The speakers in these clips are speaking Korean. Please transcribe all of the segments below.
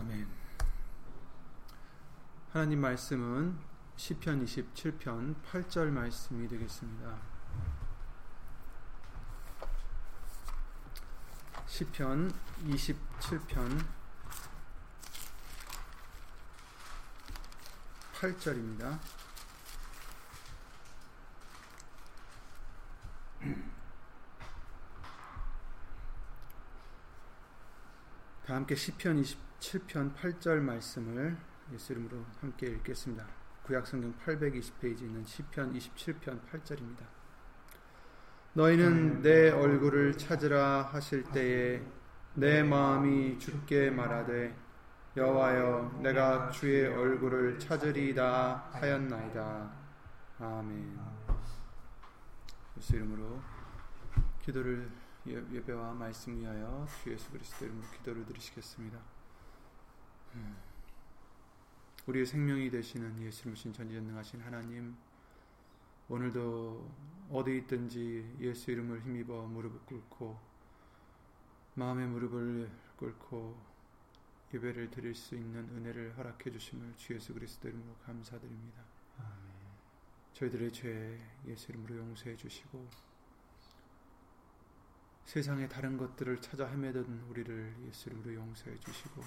아멘. 하나님 말씀은 시편 27편 8절 말씀이 되겠습니다. 시편 27편 8절입니다. 다 함께 시편 27편 8절 말씀을 예수 이름으로 함께 읽겠습니다. 구약 성경 820페이지 있는 시편 27편 8절입니다. 너희는 내 얼굴을 찾으라 하실 때에 내 마음이 주께 말하되 여호와여 내가 주의 얼굴을 찾으리다 하였나이다. 아멘. 예수 이름으로 기도를 예배와 말씀 위하여 주 예수 그리스도 이름으로 기도를 드리시겠습니다. 음. 우리의 생명이 되시는 예수님신 전지전능하신 하나님 오늘도 어디 있든지 예수 이름을 힘입어 무릎을 꿇고 마음의 무릎을 꿇고 예배를 드릴 수 있는 은혜를 허락해 주심을 주 예수 그리스도 이름으로 감사드립니다. 아멘. 저희들의 죄 예수 이름으로 용서해 주시고 세상의 다른 것들을 찾아 헤매던 우리를 예수 이름으로 용서해 주시고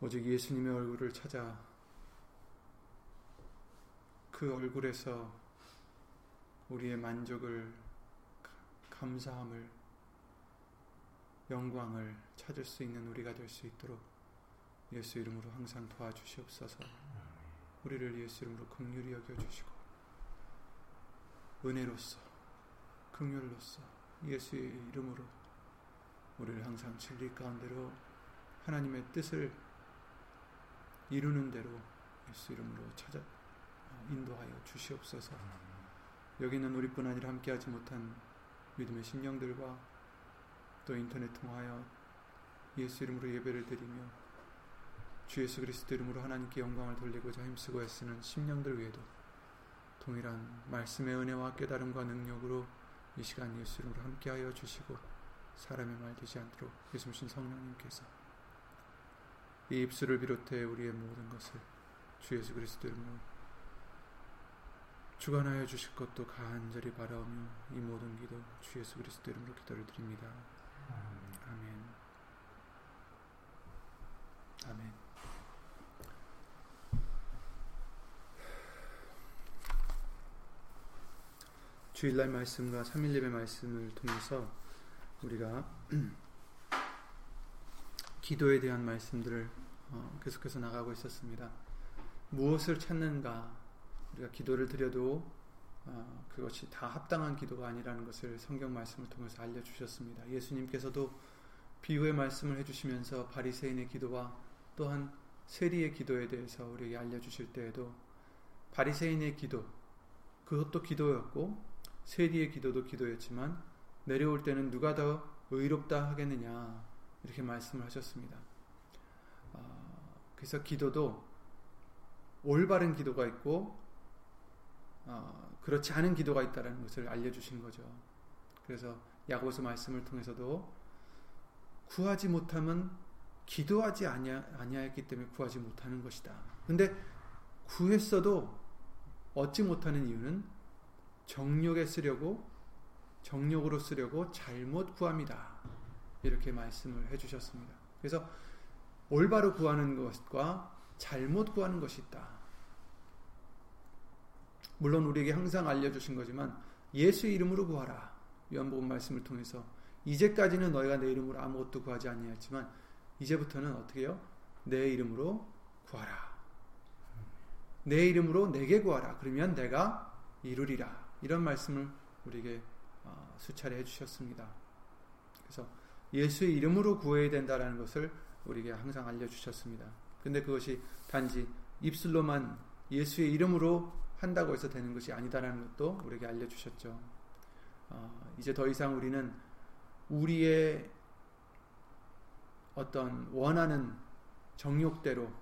오직 예수님의 얼굴을 찾아 그 얼굴에서 우리의 만족을 감사함을 영광을 찾을 수 있는 우리가 될 수 있도록 예수 이름으로 항상 도와주시옵소서. 우리를 예수 이름으로 긍휼히 여겨 주시고 은혜로서 긍휼로서 예수의 이름으로 우리를 항상 진리 가운데로 하나님의 뜻을 이루는 대로 예수 이름으로 찾아 인도하여 주시옵소서. 여기는 우리뿐 아니라 함께하지 못한 믿음의 심령들과 또 인터넷 통하여 예수 이름으로 예배를 드리며 주 예수 그리스도 이름으로 하나님께 영광을 돌리고자 힘쓰고 애쓰는 심령들 위에도 동일한 말씀의 은혜와 깨달음과 능력으로 이 시간 예수 이름으로 함께하여 주시고 사람의 말 되지 않도록 예수님 성령님께서 이 입술을 비롯해 우리의 모든 것을 주 예수 그리스도 이름으로 주관하여 주실 것도 간절히 바라오며 이 모든 기도 주 예수 그리스도 이름으로 기도를 드립니다. 아멘. 아멘. 주일날 말씀과 3일 예배 말씀을 통해서 우리가 기도에 대한 말씀들을 어, 계속해서 나가고 있었습니다. 무엇을 찾는가? 우리가 기도를 드려도 어, 그것이 다 합당한 기도가 아니라는 것을 성경 말씀을 통해서 알려주셨습니다. 예수님께서도 비유의 말씀을 해주시면서 바리새인의 기도와 또한 세리의 기도에 대해서 우리에게 알려주실 때에도 바리새인의 기도 그것도 기도였고 세리의 기도도 기도였지만 내려올 때는 누가 더 의롭다 하겠느냐 이렇게 말씀을 하셨습니다. 어, 그래서 기도도 올바른 기도가 있고 어, 그렇지 않은 기도가 있다는 것을 알려주신 거죠. 그래서 야고보서 말씀을 통해서도 구하지 못하면 기도하지 아니하, 아니하였기 때문에 구하지 못하는 것이다. 근데 구했어도 얻지 못하는 이유는 정욕에 쓰려고 정욕으로 쓰려고 잘못 구합니다. 이렇게 말씀을 해주셨습니다. 그래서 올바로 구하는 것과 잘못 구하는 것이 있다. 물론 우리에게 항상 알려주신 거지만 예수 이름으로 구하라. 요한복음 말씀을 통해서 이제까지는 너희가 내 이름으로 아무것도 구하지 아니했지만 이제부터는 어떻게 해요? 내 이름으로 구하라. 내 이름으로 내게 구하라. 그러면 내가 이루리라. 이런 말씀을 우리에게 어, 수차례 해주셨습니다. 그래서 예수의 이름으로 구해야 된다라는 것을 우리에게 항상 알려주셨습니다. 근데 그것이 단지 입술로만 예수의 이름으로 한다고 해서 되는 것이 아니다라는 것도 우리에게 알려주셨죠. 어, 이제 더 이상 우리는 우리의 어떤 원하는 정욕대로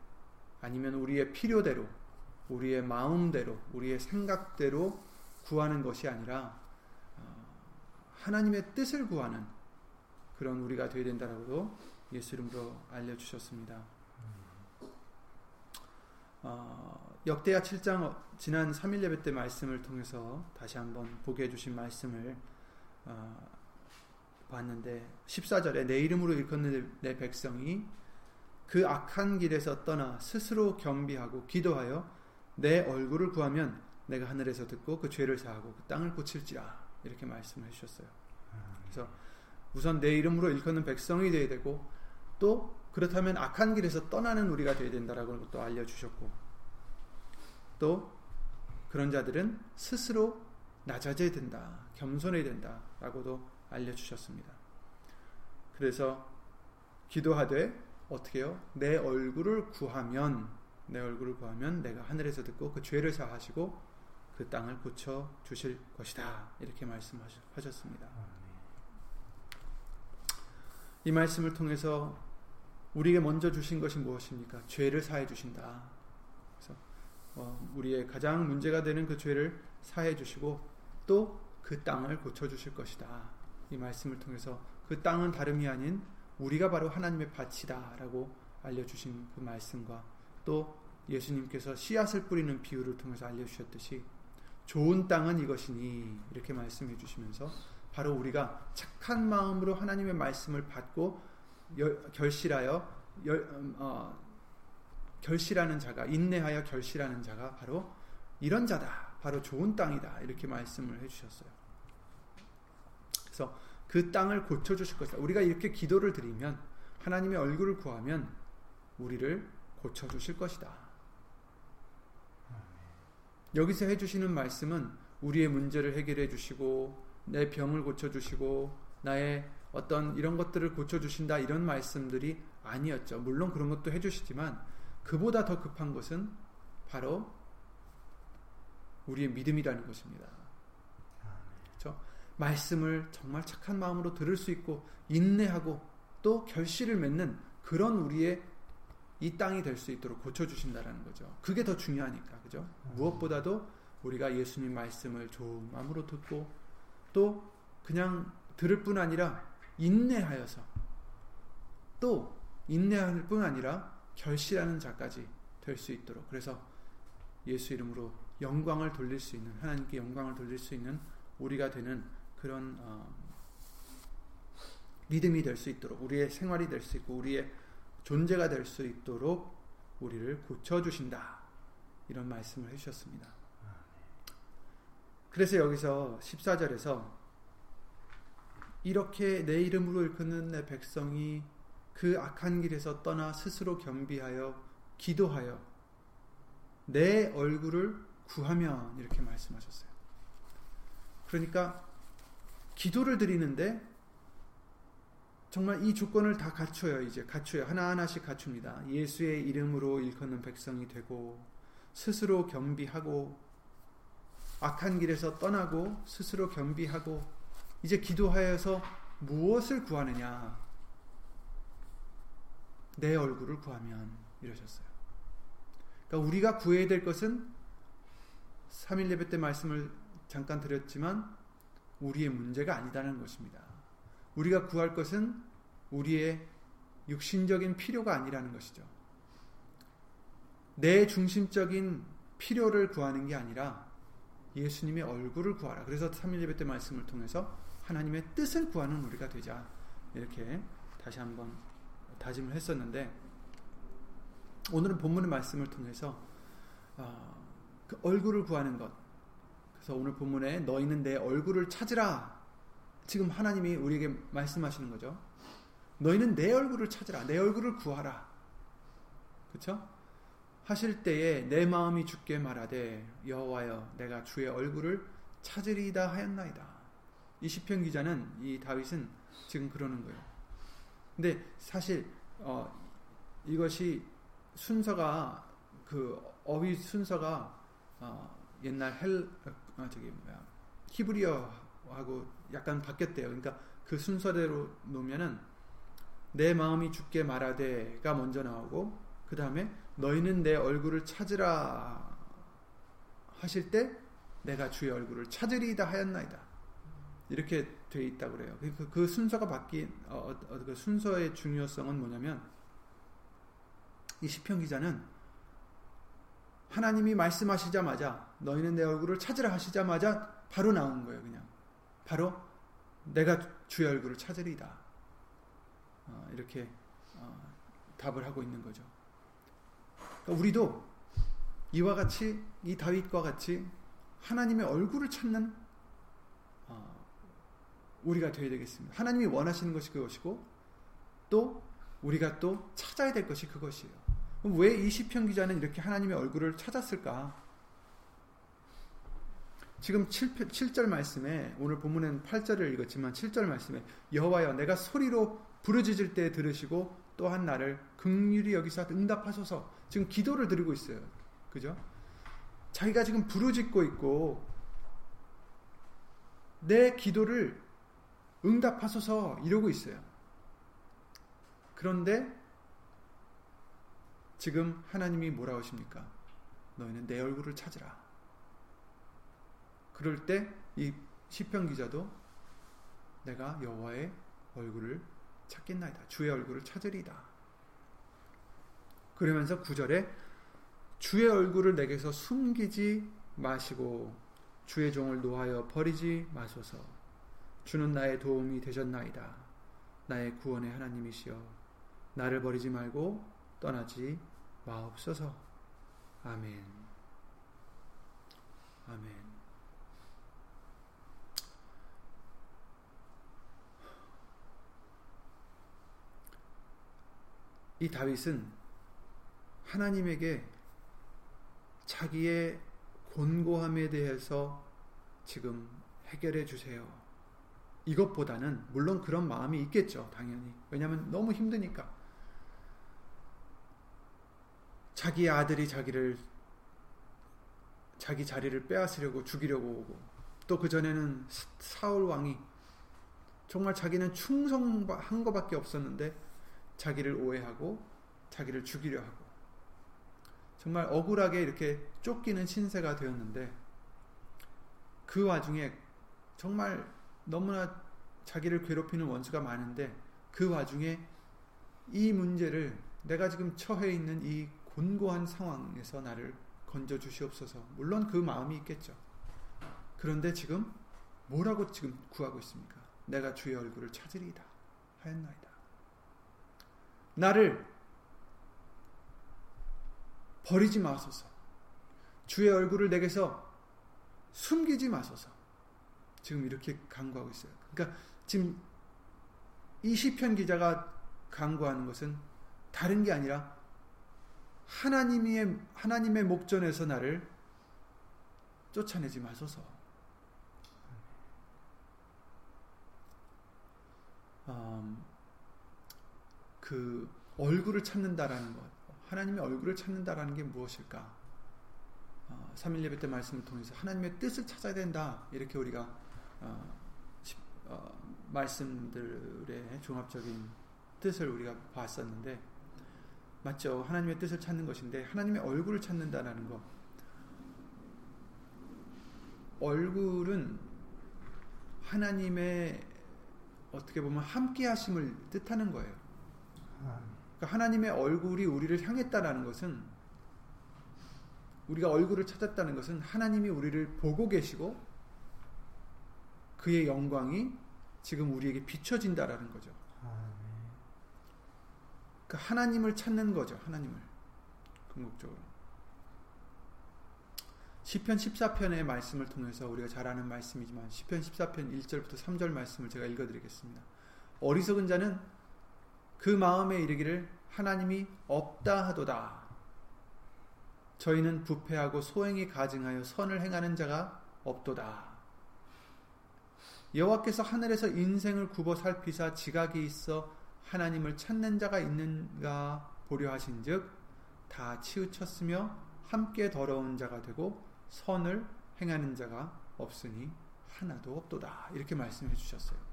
아니면 우리의 필요대로 우리의 마음대로 우리의 생각대로 구하는 것이 아니라 어, 하나님의 뜻을 구하는 그런 우리가 되어야 된다라고도 예수 이름으로 알려주셨습니다. 어, 역대하 7장 지난 3일 예배 때 말씀을 통해서 다시 한번 보게 해주신 말씀을 어, 봤는데 14절에 내 이름으로 일컫는 내 백성이 그 악한 길에서 떠나 스스로 겸비하고 기도하여 내 얼굴을 구하면 내가 하늘에서 듣고 그 죄를 사하고 그 땅을 고칠지라 이렇게 말씀을 해주셨어요. 그래서 우선 내 이름으로 일컫는 백성이 되어야 되고 또 그렇다면 악한 길에서 떠나는 우리가 되어야 된다라고 또 알려주셨고 또 그런 자들은 스스로 낮아져야 된다 겸손해야 된다라고도 알려주셨습니다. 그래서 기도하되 어떻게요? 내 얼굴을 구하면 내 얼굴을 구하면 내가 하늘에서 듣고 그 죄를 사하시고 그 땅을 고쳐 주실 것이다 이렇게 말씀하셨습니다. 이 말씀을 통해서 우리에게 먼저 주신 것이 무엇입니까? 죄를 사해 주신다. 그래서 어, 우리의 가장 문제가 되는 그 죄를 사해 주시고 또 그 땅을 고쳐 주실 것이다. 이 말씀을 통해서 그 땅은 다름이 아닌 우리가 바로 하나님의 밭이다라고 알려 주신 그 말씀과 또 예수님께서 씨앗을 뿌리는 비유를 통해서 알려 주셨듯이 좋은 땅은 이것이니 이렇게 말씀해 주시면서 바로 우리가 착한 마음으로 하나님의 말씀을 받고 결실하여 어, 결실하는 자가 인내하여 결실하는 자가 바로 이런 자다. 바로 좋은 땅이다. 이렇게 말씀을 해주셨어요. 그래서 그 땅을 고쳐 주실 것이다. 우리가 이렇게 기도를 드리면 하나님의 얼굴을 구하면 우리를 고쳐 주실 것이다. 여기서 해주시는 말씀은 우리의 문제를 해결해 주시고 내 병을 고쳐 주시고 나의 어떤 이런 것들을 고쳐 주신다 이런 말씀들이 아니었죠. 물론 그런 것도 해주시지만 그보다 더 급한 것은 바로 우리의 믿음이라는 것입니다. 그렇죠? 말씀을 정말 착한 마음으로 들을 수 있고 인내하고 또 결실을 맺는 그런 우리의 이 땅이 될 수 있도록 고쳐주신다라는 거죠. 그게 더 중요하니까, 그죠? 무엇보다도 우리가 예수님 말씀을 좋은 마음으로 듣고 또 그냥 들을 뿐 아니라 인내하여서 또 인내할 뿐 아니라 결실하는 자까지 될 수 있도록 그래서 예수 이름으로 영광을 돌릴 수 있는 하나님께 영광을 돌릴 수 있는 우리가 되는 그런 어, 믿음이 될 수 있도록 우리의 생활이 될 수 있고 우리의 존재가 될 수 있도록 우리를 고쳐주신다. 이런 말씀을 해주셨습니다. 그래서 여기서 14절에서 이렇게 내 이름으로 일컫는 내 백성이 그 악한 길에서 떠나 스스로 겸비하여 기도하여 내 얼굴을 구하면 이렇게 말씀하셨어요. 그러니까 기도를 드리는데 정말 이 조건을 다 갖춰요. 이제 갖춰요. 하나하나씩 갖춥니다. 예수의 이름으로 일컫는 백성이 되고 스스로 겸비하고 악한 길에서 떠나고 스스로 겸비하고 이제 기도하여서 무엇을 구하느냐? 내 얼굴을 구하면 이러셨어요. 그러니까 우리가 구해야 될 것은 3일 예배 때 말씀을 잠깐 드렸지만 우리의 문제가 아니다는 것입니다. 우리가 구할 것은 우리의 육신적인 필요가 아니라는 것이죠. 내 중심적인 필요를 구하는 게 아니라 예수님의 얼굴을 구하라. 그래서 3일 예배 때 말씀을 통해서 하나님의 뜻을 구하는 우리가 되자. 이렇게 다시 한번 다짐을 했었는데 오늘은 본문의 말씀을 통해서 어, 그 얼굴을 구하는 것 그래서 오늘 본문에 너희는 내 얼굴을 찾으라. 지금 하나님이 우리에게 말씀하시는 거죠. 너희는 내 얼굴을 찾으라. 내 얼굴을 구하라. 그렇죠? 하실 때에 내 마음이 죽게 말하되 여호와여 내가 주의 얼굴을 찾으리다 하였나이다. 이 시편 기자는 이 다윗은 지금 그러는 거예요. 근데 사실 어, 이것이 순서가 그 어휘 순서가 어, 옛날 헬 아, 저기 뭐야 히브리어 하고 약간 바뀌었대요. 그러니까 그 순서대로 놓으면은 내 마음이 죽게 말하되가 먼저 나오고 그 다음에 너희는 내 얼굴을 찾으라 하실 때 내가 주의 얼굴을 찾으리다 하였나이다. 이렇게 돼 있다고 그래요. 그, 그 순서가 바뀐 어, 어, 그 순서의 중요성은 뭐냐면 이 시편 기자는 하나님이 말씀하시자마자 너희는 내 얼굴을 찾으라 하시자마자 바로 나온 거예요. 그냥 바로 내가 주의 얼굴을 찾으리다. 어, 이렇게 어, 답을 하고 있는 거죠. 그러니까 우리도 이와 같이 이 다윗과 같이 하나님의 얼굴을 찾는 어, 우리가 되어야 되겠습니다. 하나님이 원하시는 것이 그것이고 또 우리가 또 찾아야 될 것이 그것이에요. 왜 이 시편 기자는 이렇게 하나님의 얼굴을 찾았을까? 지금 7, 7절 말씀에 오늘 본문은 8절을 읽었지만 7절 말씀에 여호와여 내가 소리로 부르짖을 때 들으시고 또한 나를 극률이 여기서 응답하소서 지금 기도를 드리고 있어요. 그죠? 자기가 지금 부르짖고 있고 내 기도를 응답하소서 이러고 있어요. 그런데 지금 하나님이 뭐라 하십니까? 너희는 내 얼굴을 찾으라. 그럴 때 이 시편 기자도 내가 여호와의 얼굴을 찾겠나이다. 주의 얼굴을 찾으리다. 그러면서 구절에 주의 얼굴을 내게서 숨기지 마시고 주의 종을 노하여 버리지 마소서. 주는 나의 도움이 되셨나이다. 나의 구원의 하나님이시여. 나를 버리지 말고 떠나지 마옵소서. 아멘. 아멘. 이 다윗은 하나님에게 자기의 곤고함에 대해서 지금 해결해 주세요. 이것보다는 물론 그런 마음이 있겠죠, 당연히. 왜냐하면 너무 힘드니까. 자기 아들이 자기를 자기 자리를 빼앗으려고 죽이려고 오고 또 그 전에는 사울 왕이 정말 자기는 충성한 것밖에 없었는데 자기를 오해하고 자기를 죽이려 하고 정말 억울하게 이렇게 쫓기는 신세가 되었는데 그 와중에 정말 너무나 자기를 괴롭히는 원수가 많은데 그 와중에 이 문제를 내가 지금 처해 있는 이 곤고한 상황에서 나를 건져 주시옵소서. 물론 그 마음이 있겠죠. 그런데 지금 뭐라고 지금 구하고 있습니까? 내가 주의 얼굴을 찾으리이다 하였나이다. 나를 버리지 마소서. 주의 얼굴을 내게서 숨기지 마소서. 지금 이렇게 강구하고 있어요. 그러니까 지금 이 시편 기자가 강구하는 것은 다른 게 아니라 하나님의 하나님의 목전에서 나를 쫓아내지 마소서. 음, 그 얼굴을 찾는다라는 것, 하나님의 얼굴을 찾는다라는 게 무엇일까? 어, 3일 예배 때 말씀을 통해서 하나님의 뜻을 찾아야 된다. 이렇게 우리가 어, 어, 말씀들의 종합적인 뜻을 우리가 봤었는데 맞죠? 하나님의 뜻을 찾는 것인데 하나님의 얼굴을 찾는다라는 것. 얼굴은 하나님의 어떻게 보면 함께 하심을 뜻하는 거예요. 그러니까 하나님의 얼굴이 우리를 향했다라는 것은 우리가 얼굴을 찾았다는 것은 하나님이 우리를 보고 계시고 그의 영광이 지금 우리에게 비춰진다라는 거죠. 그러니까 하나님을 찾는 거죠. 하나님을 궁극적으로. 시편 14편의 말씀을 통해서 우리가 잘 아는 말씀이지만 시편 14편 1절부터 3절 말씀을 제가 읽어 드리겠습니다. 어리석은 자는 그 마음에 이르기를 하나님이 없다 하도다. 저희는 부패하고 소행이 가증하여 선을 행하는 자가 없도다. 여호와께서 하늘에서 인생을 굽어 살피사 지각이 있어 하나님을 찾는 자가 있는가 보려 하신즉 다 치우쳤으며 함께 더러운 자가 되고 선을 행하는 자가 없으니 하나도 없도다. 이렇게 말씀해 주셨어요.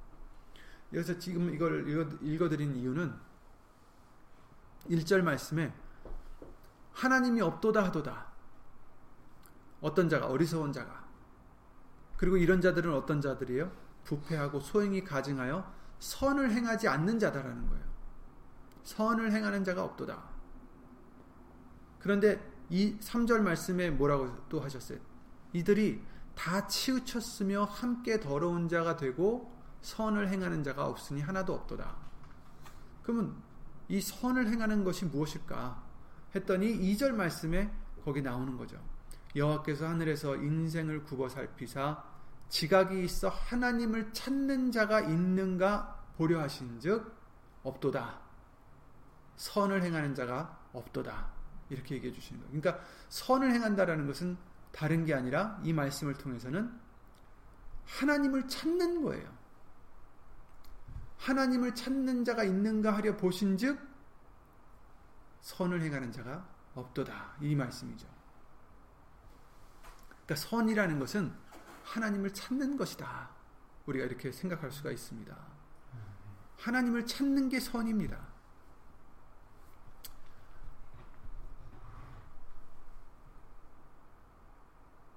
여기서 지금 이걸 읽어 드린 이유는 1절 말씀에 하나님이 없도다 하도다. 어떤 자가 어리석은 자가 그리고 이런 자들은 어떤 자들이에요? 부패하고 소행이 가증하여 선을 행하지 않는 자다라는 거예요. 선을 행하는 자가 없도다. 그런데 이 3절 말씀에 뭐라고 또 하셨어요? 이들이 다 치우쳤으며 함께 더러운 자가 되고 선을 행하는 자가 없으니 하나도 없도다. 그러면 이 선을 행하는 것이 무엇일까? 했더니 2절 말씀에 거기 나오는 거죠. 여호와께서 하늘에서 인생을 굽어 살피사 지각이 있어 하나님을 찾는 자가 있는가 보려 하신즉 없도다. 선을 행하는 자가 없도다. 이렇게 얘기해 주시는 거예요. 그러니까 선을 행한다라는 것은 다른 게 아니라 이 말씀을 통해서는 하나님을 찾는 거예요. 하나님을 찾는 자가 있는가 하려 보신즉 선을 행하는 자가 없도다. 이 말씀이죠. 그러니까 선이라는 것은 하나님을 찾는 것이다. 우리가 이렇게 생각할 수가 있습니다. 하나님을 찾는 게 선입니다.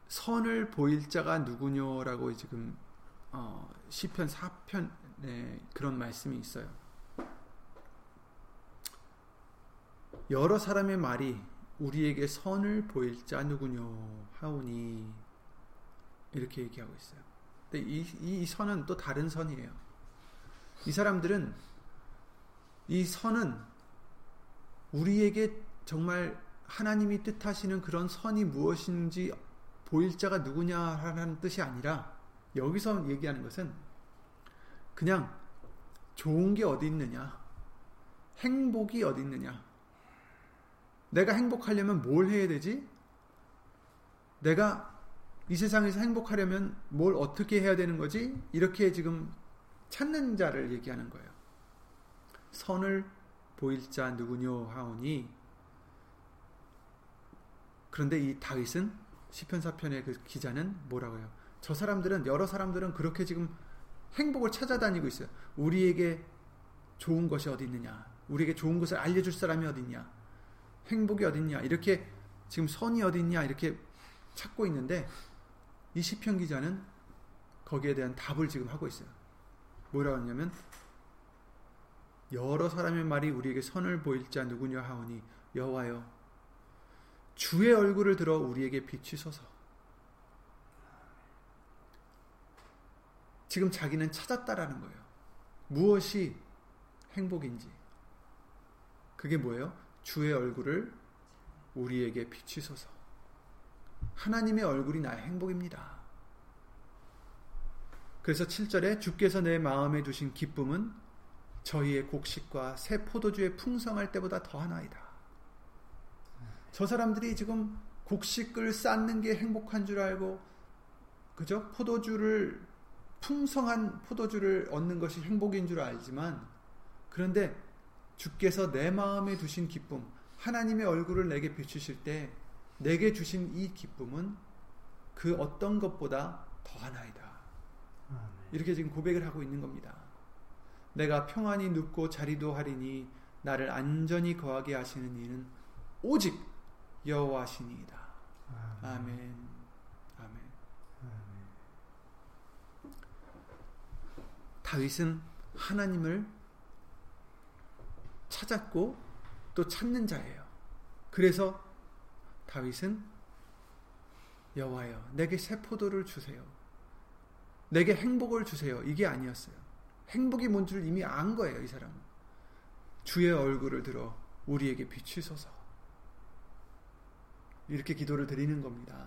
선을 보일 자가 누구냐라고 지금 어, 시편 4편에 그런 말씀이 있어요. 여러 사람의 말이 우리에게 선을 보일 자 누구뇨 하오니 이렇게 얘기하고 있어요. 근데 이, 이 선은 또 다른 선이에요. 이 사람들은 이 선은 우리에게 정말 하나님이 뜻하시는 그런 선이 무엇인지 보일 자가 누구냐라는 뜻이 아니라 여기서 얘기하는 것은 그냥 좋은 게 어디 있느냐, 행복이 어디 있느냐, 내가 행복하려면 뭘 해야 되지? 내가 이 세상에서 행복하려면 뭘 어떻게 해야 되는 거지? 이렇게 지금 찾는 자를 얘기하는 거예요. 선을 보일 자 누구뇨 하오니 그런데 이 다윗은 시편 사편의 그 기자는 뭐라고요? 저 사람들은 여러 사람들은 그렇게 지금 행복을 찾아다니고 있어요. 우리에게 좋은 것이 어디 있느냐? 우리에게 좋은 것을 알려줄 사람이 어디 있냐? 행복이 어디 있냐? 이렇게 지금 선이 어디 있냐? 이렇게 찾고 있는데 이 시편 기자는 거기에 대한 답을 지금 하고 있어요. 뭐라고 하냐면 여러 사람의 말이 우리에게 선을 보일 자 누구냐 하오니 여호와여 주의 얼굴을 들어 우리에게 비추소서. 지금 자기는 찾았다라는 거예요. 무엇이 행복인지. 그게 뭐예요? 주의 얼굴을 우리에게 비추소서. 하나님의 얼굴이 나의 행복입니다. 그래서 7절에 주께서 내 마음에 두신 기쁨은 저희의 곡식과 새 포도주의 풍성할 때보다 더하나이다. 저 사람들이 지금 곡식을 쌓는 게 행복한 줄 알고 그죠? 포도주를 풍성한 포도주를 얻는 것이 행복인 줄 알지만 그런데 주께서 내 마음에 두신 기쁨 하나님의 얼굴을 내게 비추실 때 내게 주신 이 기쁨은 그 어떤 것보다 더하나이다. 이렇게 지금 고백을 하고 있는 겁니다. 내가 평안히 눕고 자리도 하리니 나를 안전히 거하게 하시는 이는 오직 여호와시니이다. 아멘. 아멘. 다윗은 하나님을 찾았고 또 찾는 자예요. 그래서 다윗은 여호와여 내게 새 포도를 주세요. 내게 행복을 주세요. 이게 아니었어요. 행복이 뭔 줄 이미 안 거예요, 이 사람은. 주의 얼굴을 들어 우리에게 비추소서. 이렇게 기도를 드리는 겁니다.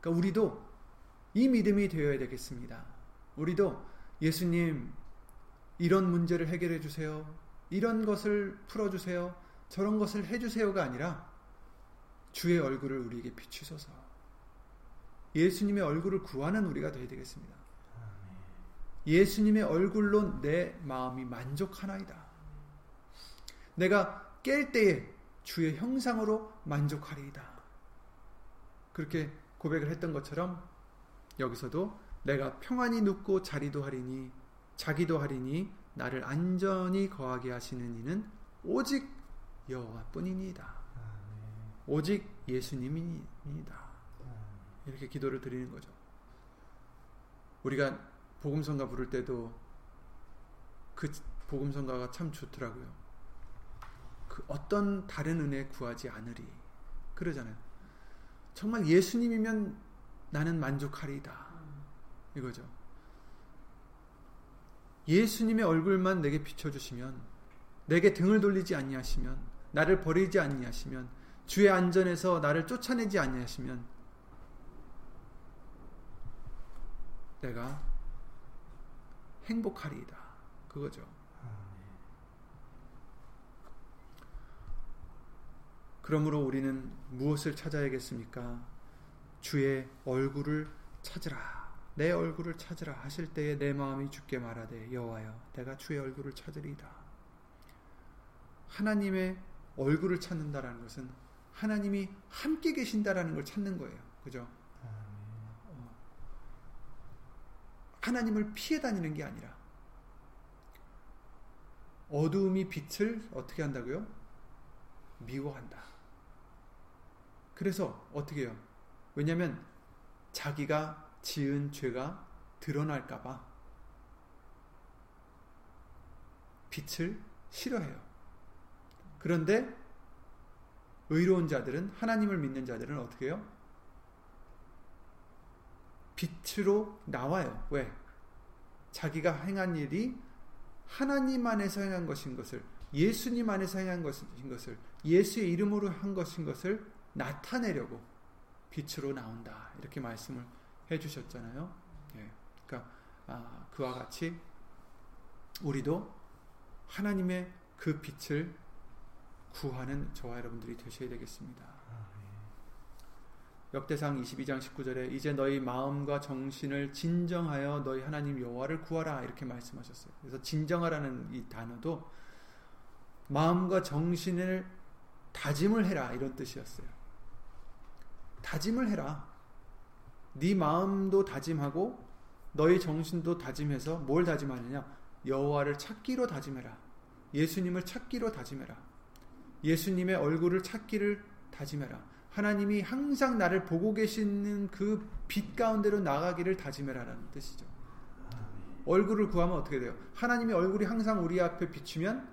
그러니까 우리도 이 믿음이 되어야 되겠습니다. 우리도 예수님 이런 문제를 해결해 주세요. 이런 것을 풀어 주세요. 저런 것을 해 주세요가 아니라 주의 얼굴을 우리에게 비추소서. 예수님의 얼굴을 구하는 우리가 되어야 되겠습니다. 예수님의 얼굴로 내 마음이 만족하나이다. 내가 깰 때에 주의 형상으로 만족하리이다. 그렇게 고백을 했던 것처럼 여기서도 내가 평안히 눕고 자리도 하리니 자기도 하리니 나를 안전히 거하게 하시는 이는 오직 여호와뿐이니이다. 오직 예수님이니이다. 이렇게 기도를 드리는 거죠. 우리가 복음성가 부를 때도 그 복음성가가 참 좋더라고요. 그 어떤 다른 은혜 구하지 않으리 그러잖아요. 정말 예수님이면 나는 만족하리이다 이거죠. 예수님의 얼굴만 내게 비춰주시면 내게 등을 돌리지 아니하시면 나를 버리지 아니하시면 주의 안전에서 나를 쫓아내지 아니하시면 내가 행복하리이다. 그거죠. 그러므로 우리는 무엇을 찾아야겠습니까? 주의 얼굴을 찾으라. 내 얼굴을 찾으라 하실 때에 내 마음이 죽게 말하되 여호와여 내가 주의 얼굴을 찾으리이다. 하나님의 얼굴을 찾는다라는 것은 하나님이 함께 계신다라는 걸 찾는 거예요. 그죠? 어. 하나님을 피해 다니는 게 아니라 어두움이 빛을 어떻게 한다고요? 미워한다. 그래서 어떻게 해요? 왜냐하면 자기가 지은 죄가 드러날까봐 빛을 싫어해요. 그런데 의로운 자들은 하나님을 믿는 자들은 어떻게 해요? 빛으로 나와요. 왜? 자기가 행한 일이 하나님 안에서 행한 것인 것을 예수님 안에서 행한 것인 것을 예수의 이름으로 한 것인 것을 나타내려고 빛으로 나온다. 이렇게 말씀을 해 주셨잖아요. 예. 그러니까 아, 그와 같이 우리도 하나님의 그 빛을 구하는 저와 여러분들이 되셔야 되겠습니다. 역대상 22장 19절에 이제 너희 마음과 정신을 진정하여 너희 하나님 여호와를 구하라 이렇게 말씀하셨어요. 그래서 진정하라는 이 단어도 마음과 정신을 다짐을 해라 이런 뜻이었어요. 다짐을 해라. 네 마음도 다짐하고 너희 정신도 다짐해서 뭘 다짐하느냐? 여호와를 찾기로 다짐해라. 예수님을 찾기로 다짐해라. 예수님의 얼굴을 찾기를 다짐해라. 하나님이 항상 나를 보고 계시는 그 빛 가운데로 나가기를 다짐해라라는 뜻이죠. 얼굴을 구하면 어떻게 돼요? 하나님의 얼굴이 항상 우리 앞에 비추면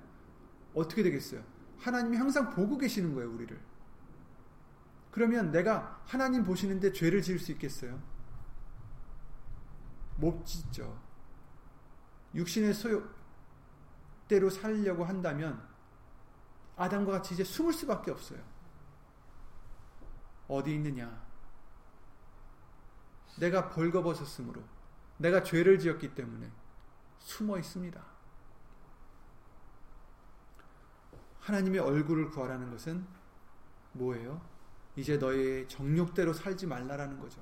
어떻게 되겠어요? 하나님이 항상 보고 계시는 거예요, 우리를. 그러면 내가 하나님 보시는데 죄를 지을 수 있겠어요? 못 짓죠. 육신의 소욕대로 살려고 한다면 아담과 같이 이제 숨을 수밖에 없어요. 어디 있느냐? 내가 벌거벗었으므로 내가 죄를 지었기 때문에 숨어 있습니다. 하나님의 얼굴을 구하라는 것은 뭐예요? 이제 너의 정욕대로 살지 말라라는 거죠.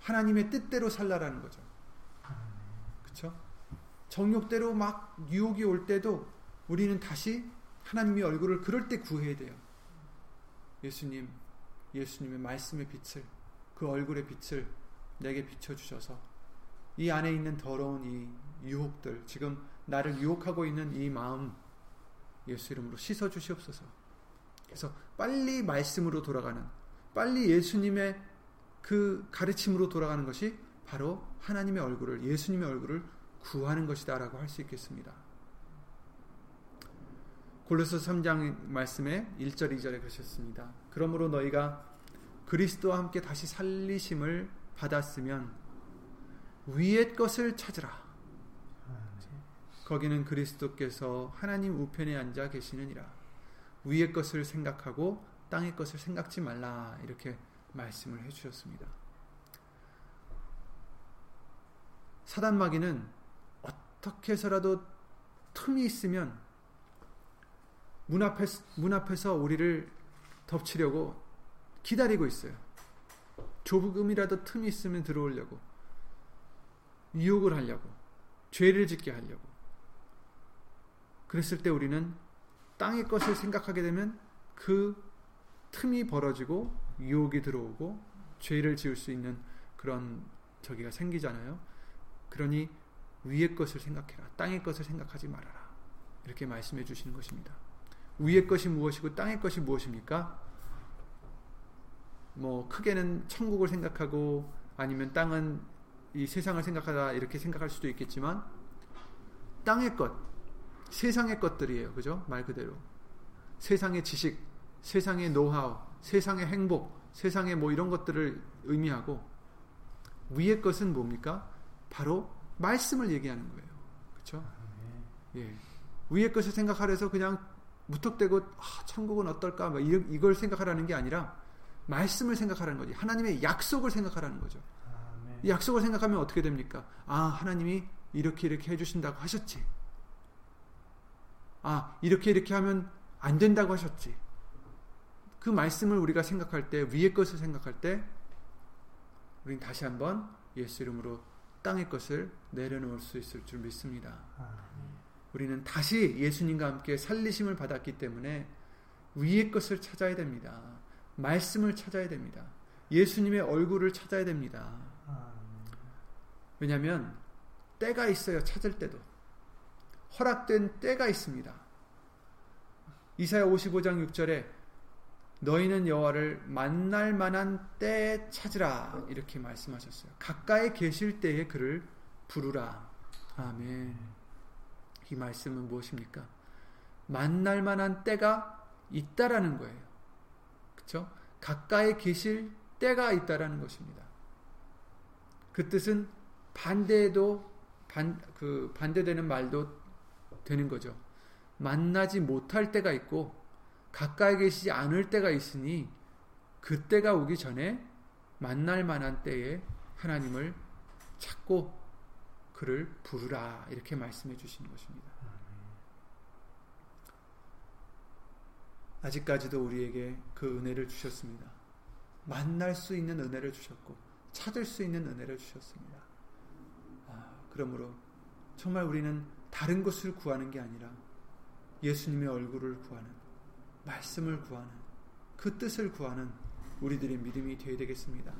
하나님의 뜻대로 살라라는 거죠. 그렇죠? 정욕대로 막 유혹이 올 때도 우리는 다시 하나님의 얼굴을 그럴 때 구해야 돼요. 예수님, 예수님의 말씀의 빛을 그 얼굴의 빛을 내게 비춰 주셔서 이 안에 있는 더러운 이 유혹들, 지금 나를 유혹하고 있는 이 마음 예수 이름으로 씻어 주시옵소서. 그래서 빨리 말씀으로 돌아가는 빨리 예수님의 그 가르침으로 돌아가는 것이 바로 하나님의 얼굴을 예수님의 얼굴을 구하는 것이다라고 할 수 있겠습니다. 골로새 3장 말씀에 1절 2절에 그러셨습니다. 그러므로 너희가 그리스도와 함께 다시 살리심을 받았으면 위의 것을 찾으라. 거기는 그리스도께서 하나님 우편에 앉아 계시느니라. 위의 것을 생각하고 땅의 것을 생각지 말라. 이렇게 말씀을 해 주셨습니다. 사단 마귀는 어떻게 해서라도 틈이 있으면 문, 앞에, 문 앞에서 우리를 덮치려고 기다리고 있어요. 조금이라도 틈이 있으면 들어오려고 유혹을 하려고 죄를 짓게 하려고 그랬을 때 우리는 땅의 것을 생각하게 되면 그 틈이 벌어지고 유혹이 들어오고 죄를 지을 수 있는 그런 저기가 생기잖아요. 그러니 위의 것을 생각해라. 땅의 것을 생각하지 말아라. 이렇게 말씀해 주시는 것입니다. 위의 것이 무엇이고 땅의 것이 무엇입니까? 뭐 크게는 천국을 생각하고 아니면 땅은 이 세상을 생각하다 이렇게 생각할 수도 있겠지만 땅의 것, 세상의 것들이에요. 그죠? 말 그대로. 세상의 지식, 세상의 노하우, 세상의 행복, 세상의 뭐 이런 것들을 의미하고 위의 것은 뭡니까? 바로 말씀을 얘기하는 거예요. 그렇죠? 예. 위의 것을 생각하려서 그냥 무턱대고 아, 천국은 어떨까? 막 이걸 생각하라는 게 아니라 말씀을 생각하라는 거지. 하나님의 약속을 생각하라는 거죠. 이 약속을 생각하면 어떻게 됩니까? 아, 하나님이 이렇게 이렇게 해주신다고 하셨지. 아, 이렇게 이렇게 하면 안 된다고 하셨지. 그 말씀을 우리가 생각할 때, 위의 것을 생각할 때, 우리는 다시 한번 예수 이름으로 땅의 것을 내려놓을 수 있을 줄 믿습니다. 우리는 다시 예수님과 함께 살리심을 받았기 때문에 위의 것을 찾아야 됩니다. 말씀을 찾아야 됩니다. 예수님의 얼굴을 찾아야 됩니다. 왜냐하면 때가 있어요. 찾을 때도. 허락된 때가 있습니다. 이사야 55장 6절에 너희는 여호와를 만날 만한 때에 찾으라 이렇게 말씀하셨어요. 가까이 계실 때에 그를 부르라. 아멘. 이 말씀은 무엇입니까? 만날 만한 때가 있다라는 거예요. 그렇죠? 가까이 계실 때가 있다라는 것입니다. 그 뜻은 반대도 반, 그 반대되는 말도 되는 거죠. 만나지 못할 때가 있고 가까이 계시지 않을 때가 있으니 그때가 오기 전에 만날 만한 때에 하나님을 찾고 그를 부르라 이렇게 말씀해 주시는 것입니다. 아직까지도 우리에게 그 은혜를 주셨습니다. 만날 수 있는 은혜를 주셨고 찾을 수 있는 은혜를 주셨습니다. 아, 그러므로 정말 우리는 다른 것을 구하는 게 아니라 예수님의 얼굴을 구하는 말씀을 구하는 그 뜻을 구하는 우리들의 믿음이 되어야 되겠습니다.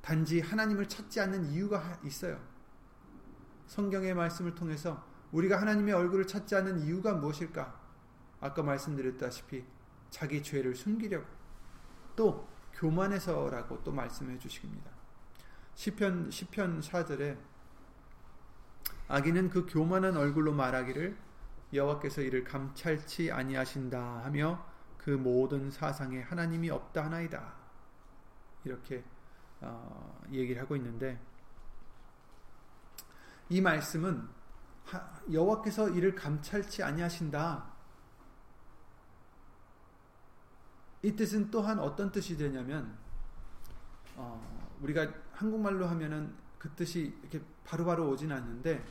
단지 하나님을 찾지 않는 이유가 있어요. 성경의 말씀을 통해서 우리가 하나님의 얼굴을 찾지 않는 이유가 무엇일까? 아까 말씀드렸다시피 자기 죄를 숨기려고 또 교만해서라고 또 말씀해 주십니다. 시편 시편 4절에 아기는 그 교만한 얼굴로 말하기를 여호와께서 이를 감찰치 아니하신다 하며 그 모든 사상에 하나님이 없다 하나이다. 이렇게 어, 얘기를 하고 있는데 이 말씀은 여호와께서 이를 감찰치 아니하신다. 이 뜻은 또한 어떤 뜻이 되냐면 어, 우리가 한국말로 하면은 그 뜻이 이렇게 바로바로 바로 오진 않는데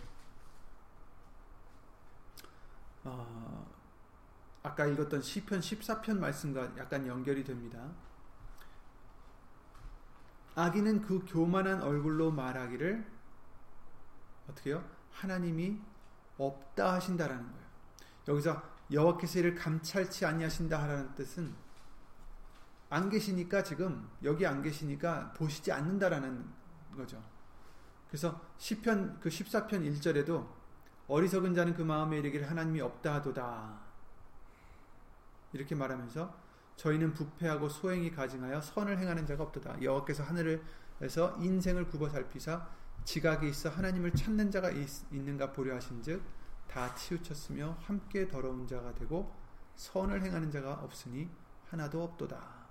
어, 아까 읽었던 시편 14편 말씀과 약간 연결이 됩니다. 아기는 그 교만한 얼굴로 말하기를 어떻게요? 하나님이 없다 하신다라는 거예요. 여기서 여호와께서 이를 감찰치 아니하신다 하라는 뜻은 안 계시니까 지금 여기 안 계시니까 보시지 않는다라는 거죠. 그래서 시편 그 14편 1절에도 어리석은 자는 그 마음에 이르기를 하나님이 없다 하도다. 이렇게 말하면서 저희는 부패하고 소행이 가증하여 선을 행하는 자가 없도다. 여호와께서 하늘에서 인생을 굽어 살피사 지각이 있어 하나님을 찾는 자가 있, 는가 보려 하신즉 다 치우쳤으며 함께 더러운 자가 되고 선을 행하는 자가 없으니 하나도 없도다.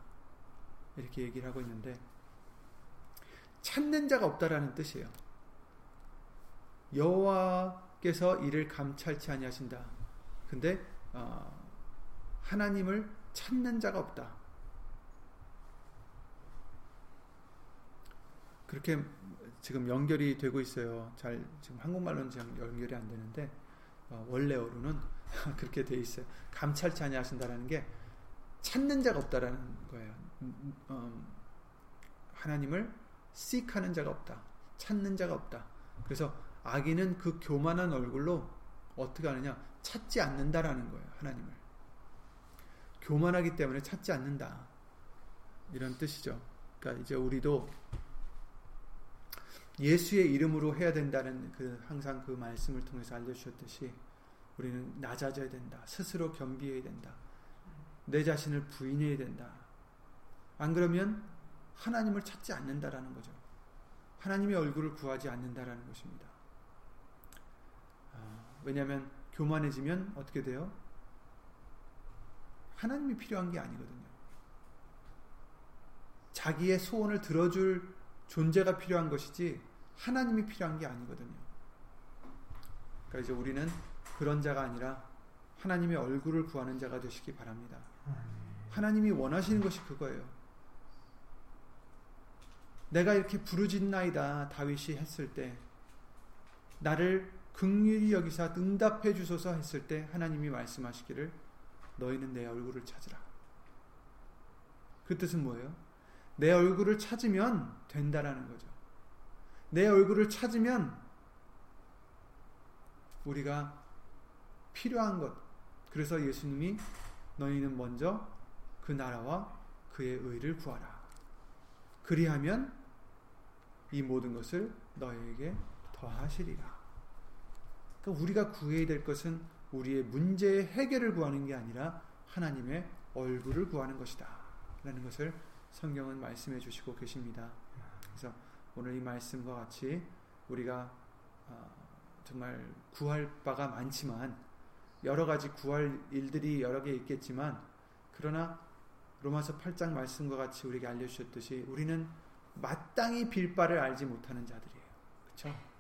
이렇게 얘기를 하고 있는데 찾는 자가 없다라는 뜻이에요. 여호와 께서 이를 감찰치 아니하신다. 근데 어, 하나님을 찾는 자가 없다. 그렇게 지금 연결이 되고 있어요. 잘 지금 한국말로는 지금 연결이 안 되는데 어, 원래어로는 그렇게 돼 있어요. 감찰치 아니하신다라는 게 찾는 자가 없다라는 거예요. 음, 음, 음, 하나님을 seek하는 자가 없다. 찾는 자가 없다. 그래서 아기는 그 교만한 얼굴로 어떻게 하느냐? 찾지 않는다라는 거예요. 하나님을. 교만하기 때문에 찾지 않는다. 이런 뜻이죠. 그러니까 이제 우리도 예수의 이름으로 해야 된다는 그 항상 그 말씀을 통해서 알려주셨듯이 우리는 낮아져야 된다. 스스로 겸비해야 된다. 내 자신을 부인해야 된다. 안 그러면 하나님을 찾지 않는다라는 거죠. 하나님의 얼굴을 구하지 않는다라는 것입니다. 아, 왜냐하면 교만해지면 어떻게 돼요? 하나님이 필요한 게 아니거든요. 자기의 소원을 들어줄 존재가 필요한 것이지 하나님이 필요한 게 아니거든요. 그러니까 이제 우리는 그런 자가 아니라 하나님의 얼굴을 구하는 자가 되시기 바랍니다. 하나님이 원하시는 것이 그거예요. 내가 이렇게 부르짖나이다 다윗이 했을 때 나를 극률이 여기사 응답해 주소서 했을 때 하나님이 말씀하시기를 너희는 내 얼굴을 찾으라. 그 뜻은 뭐예요? 내 얼굴을 찾으면 된다라는 거죠. 내 얼굴을 찾으면 우리가 필요한 것. 그래서 예수님이 너희는 먼저 그 나라와 그의 의를 구하라. 그리하면 이 모든 것을 너희에게 더하시리라. 그러니까 우리가 구해야 될 것은 우리의 문제의 해결을 구하는 게 아니라 하나님의 얼굴을 구하는 것이다. 라는 것을 성경은 말씀해 주시고 계십니다. 그래서 오늘 이 말씀과 같이 우리가 어, 정말 구할 바가 많지만 여러 가지 구할 일들이 여러 개 있겠지만 그러나 로마서 8장 말씀과 같이 우리에게 알려주셨듯이 우리는 마땅히 빌 바를 알지 못하는 자들이에요. 그렇죠?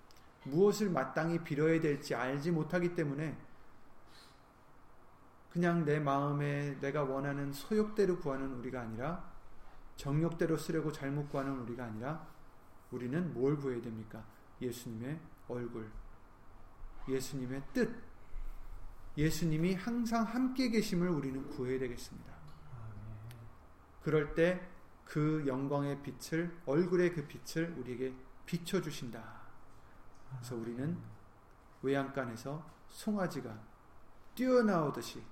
무엇을 마땅히 빌어야 될지 알지 못하기 때문에 그냥 내 마음에 내가 원하는 소욕대로 구하는 우리가 아니라 정욕대로 쓰려고 잘못 구하는 우리가 아니라 우리는 뭘 구해야 됩니까? 예수님의 얼굴, 예수님의 뜻, 예수님이 항상 함께 계심을 우리는 구해야 되겠습니다. 그럴 때 그 영광의 빛을 얼굴의 그 빛을 우리에게 비춰 주신다. 그래서 우리는 외양간에서 송아지가 뛰어나오듯이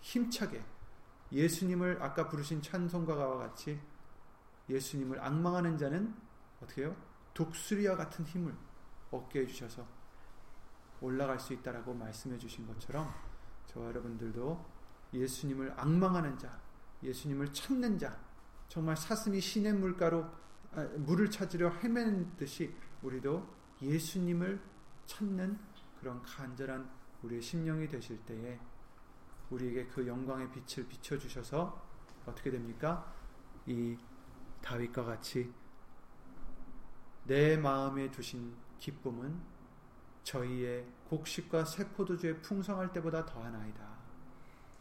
힘차게 예수님을 아까 부르신 찬송가와 같이 예수님을 악망하는 자는 어떻게 해요? 독수리와 같은 힘을 얻게 해주셔서 올라갈 수 있다라고 말씀해 주신 것처럼 저와 여러분들도 예수님을 악망하는 자, 예수님을 찾는 자, 정말 사슴이 신의 물가로 아, 물을 찾으려 헤매는 듯이 우리도 예수님을 찾는 그런 간절한 우리의 심령이 되실 때에 우리에게 그 영광의 빛을 비춰 주셔서 어떻게 됩니까? 이 다윗과 같이 내 마음에 두신 기쁨은 저희의 곡식과 새 포도주에 풍성할 때보다 더하나이다.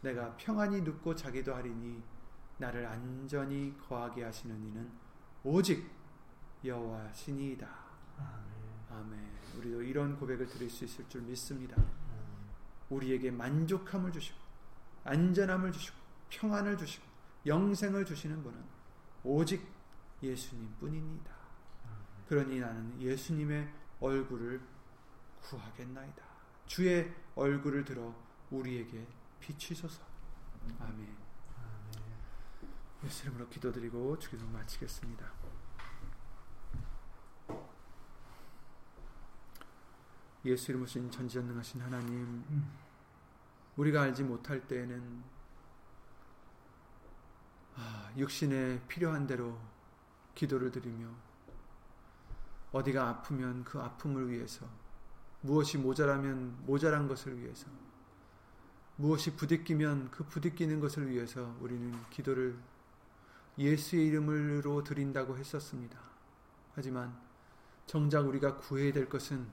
내가 평안히 눕고 자기도 하리니 나를 안전히 거하게 하시는 이는 오직 여호와시니이다. 아멘. 우리도 이런 고백을 드릴 수 있을 줄 믿습니다. 우리에게 만족함을 주시고 안전함을 주시고 평안을 주시고 영생을 주시는 분은 오직 예수님 뿐입니다. 그러니 나는 예수님의 얼굴을 구하겠나이다. 주의 얼굴을 들어 우리에게 비치소서. 아멘. 예수 이름으로 기도드리고 주기도 마치겠습니다. 예수 이름으로 신 전지전능하신 하나님 우리가 알지 못할 때에는 아, 육신에 필요한 대로 기도를 드리며 어디가 아프면 그 아픔을 위해서 무엇이 모자라면 모자란 것을 위해서 무엇이 부딪히면 그 부딪히는 것을 위해서 우리는 기도를 예수의 이름으로 드린다고 했었습니다. 하지만 정작 우리가 구해야 될 것은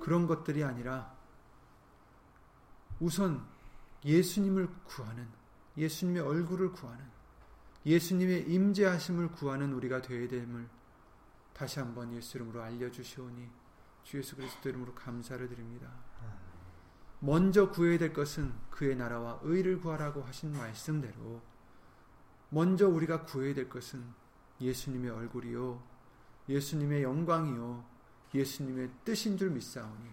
그런 것들이 아니라 우선 예수님을 구하는 예수님의 얼굴을 구하는 예수님의 임재하심을 구하는 우리가 되어야 됨을 다시 한번 예수 이름으로 알려주시오니 주 예수 그리스도 이름으로 감사를 드립니다. 먼저 구해야 될 것은 그의 나라와 의를 구하라고 하신 말씀대로 먼저 우리가 구해야 될 것은 예수님의 얼굴이요 예수님의 영광이요 예수님의 뜻인 줄 믿사오니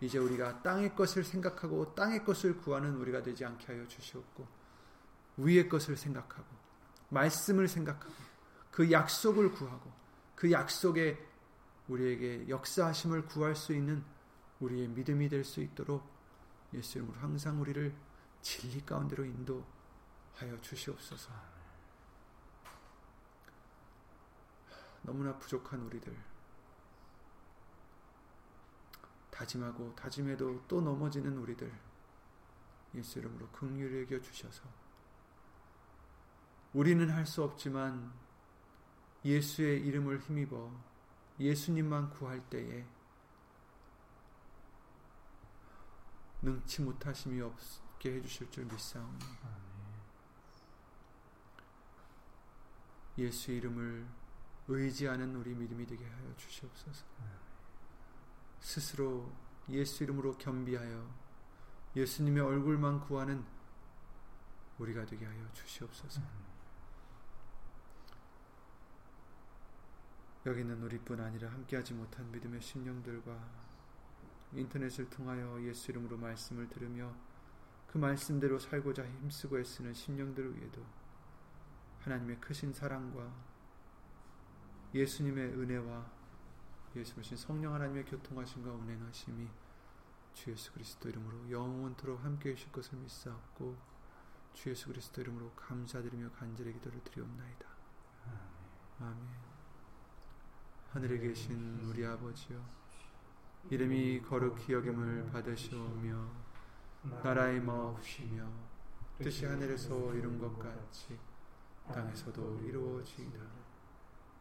이제 우리가 땅의 것을 생각하고 땅의 것을 구하는 우리가 되지 않게 하여 주시옵고 위의 것을 생각하고 말씀을 생각하고 그 약속을 구하고 그 약속에 우리에게 역사하심을 구할 수 있는 우리의 믿음이 될 수 있도록 예수 이름으로 항상 우리를 진리 가운데로 인도하여 주시옵소서. 너무나 부족한 우리들 다짐하고 다짐해도 또 넘어지는 우리들 예수 이름으로 긍휼히 여겨 주셔서 우리는 할 수 없지만 예수의 이름을 힘입어 예수님만 구할 때에 능치 못하심이 없게 해주실 줄 믿사오니 예수 이름을 의지하는 우리 믿음이 되게 하여 주시옵소서. 스스로 예수 이름으로 겸비하여 예수님의 얼굴만 구하는 우리가 되게 하여 주시옵소서. 여기는 우리뿐 아니라 함께하지 못한 믿음의 심령들과 인터넷을 통하여 예수 이름으로 말씀을 들으며 그 말씀대로 살고자 힘쓰고 애쓰는 심령들 위에도 하나님의 크신 사랑과 예수님의 은혜와 예수님 성령 하나님의 교통하심과 운행하심이 주 예수 그리스도 이름으로 영원토록 함께 해 주실 것을 믿사옵고 주 예수 그리스도 이름으로 감사드리며 간절히 기도를 드리옵나이다. 아멘. 하늘에 계신 우리 아버지여 이름이 거룩히 여김을 받으시오며 나라의 마옵시며 뜻이 하늘에서 이룬 것 같이 땅에서도 이루어지이다.